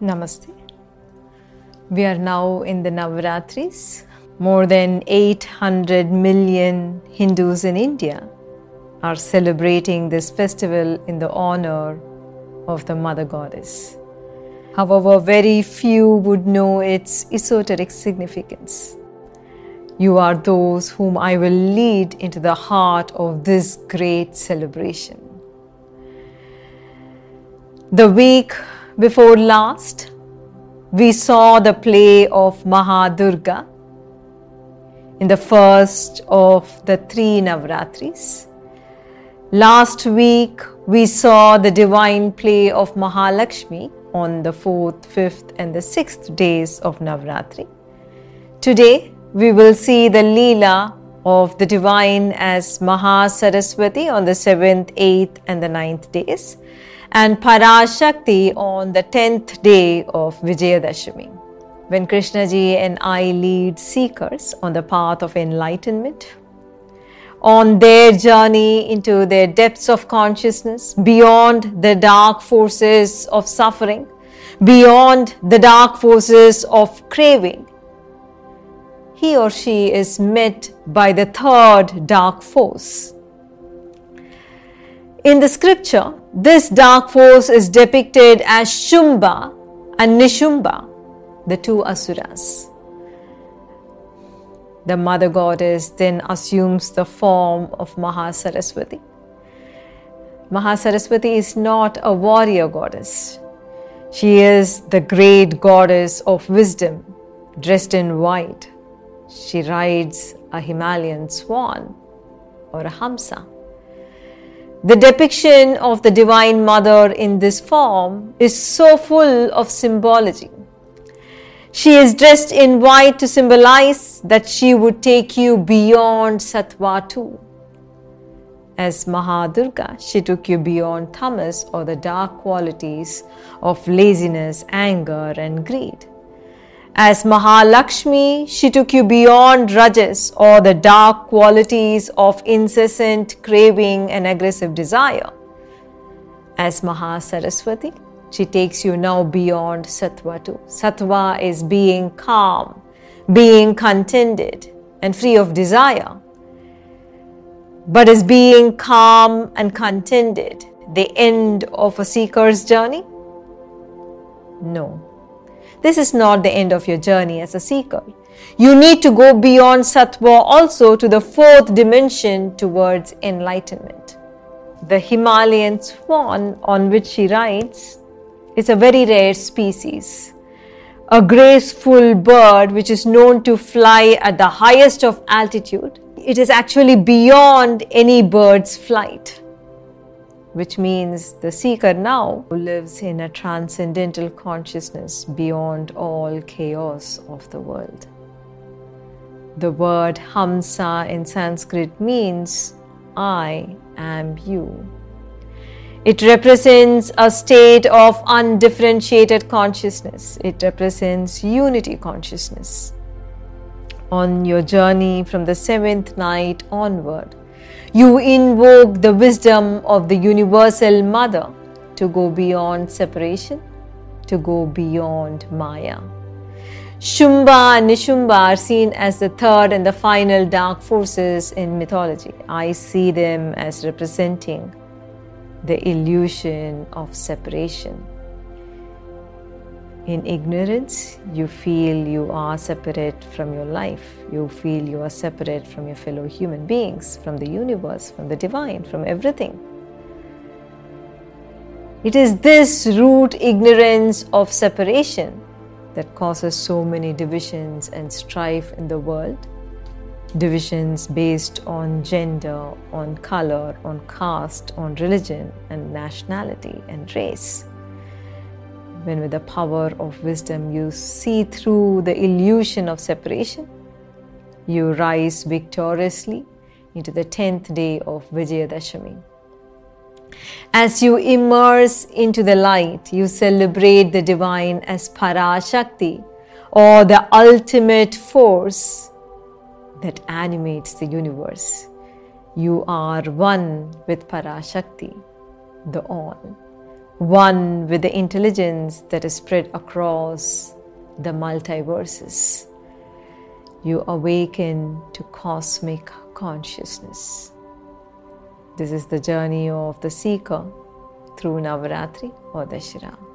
Namaste. We are now in the Navaratris. More than 800 million Hindus in India are celebrating this festival in the honor of the Mother Goddess. However, very few would know its esoteric significance. You are those whom I will lead into the heart of this great celebration. The week before last, we saw the play of Mahadurga in the first of the three Navratris. Last week, we saw the divine play of Mahalakshmi on the fourth, fifth, and the sixth days of Navratri. Today, we will see the Leela of the divine as Mahasaraswati on the seventh, eighth, and the ninth days and Parashakti on the 10th day of Vijayadashami. When Krishnaji and I lead seekers on the path of enlightenment, on their journey into their depths of consciousness, beyond the dark forces of suffering, beyond the dark forces of craving, he or she is met by the third dark force. In the scripture, this dark force is depicted as Shumba and Nishumba, the two asuras. The mother goddess then assumes the form of Mahasaraswati. Mahasaraswati is not a warrior goddess. She is the great goddess of wisdom, dressed in white. She rides a Himalayan swan or a Hamsa. The depiction of the Divine Mother in this form is so full of symbology. She is dressed in white to symbolize that she would take you beyond Sattva too. As Mahadurga, she took you beyond tamas or the dark qualities of laziness, anger, and greed. As Mahalakshmi, she took you beyond rajas or the dark qualities of incessant craving and aggressive desire. As Mahasaraswati, she takes you now beyond sattva too. Sattva is being calm, being contented, and free of desire. But is being calm and contented the end of a seeker's journey? No. This is not the end of your journey as a seeker. You need to go beyond sattva also to the fourth dimension towards enlightenment. The Himalayan swan on which she rides is a very rare species. A graceful bird which is known to fly at the highest of altitude. It is actually beyond any bird's flight which means the seeker now lives in a transcendental consciousness beyond all chaos of the world. The word Hamsa in Sanskrit means I am you. It represents a state of undifferentiated consciousness. It represents unity consciousness. On your journey from the seventh night onward, you invoke the wisdom of the Universal Mother to go beyond separation, to go beyond Maya. Shumba and Nishumba are seen as the third and the final dark forces in mythology. I see them as representing the illusion of separation. In ignorance, you feel you are separate from your life. You feel you are separate from your fellow human beings, from the universe, from the divine, from everything. It is this root ignorance of separation that causes so many divisions and strife in the world. Divisions based on gender, on color, on caste, on religion, and nationality and race when with the power of wisdom you see through the illusion of separation, you rise victoriously into the 10th day of Vijayadashami. As you immerse into the light, you celebrate the divine as Parashakti or the ultimate force that animates the universe. You are one with Parashakti, the All one with the intelligence that is spread across the multiverses. You awaken to cosmic consciousness. This is the journey of the seeker through Navaratri or Dashera.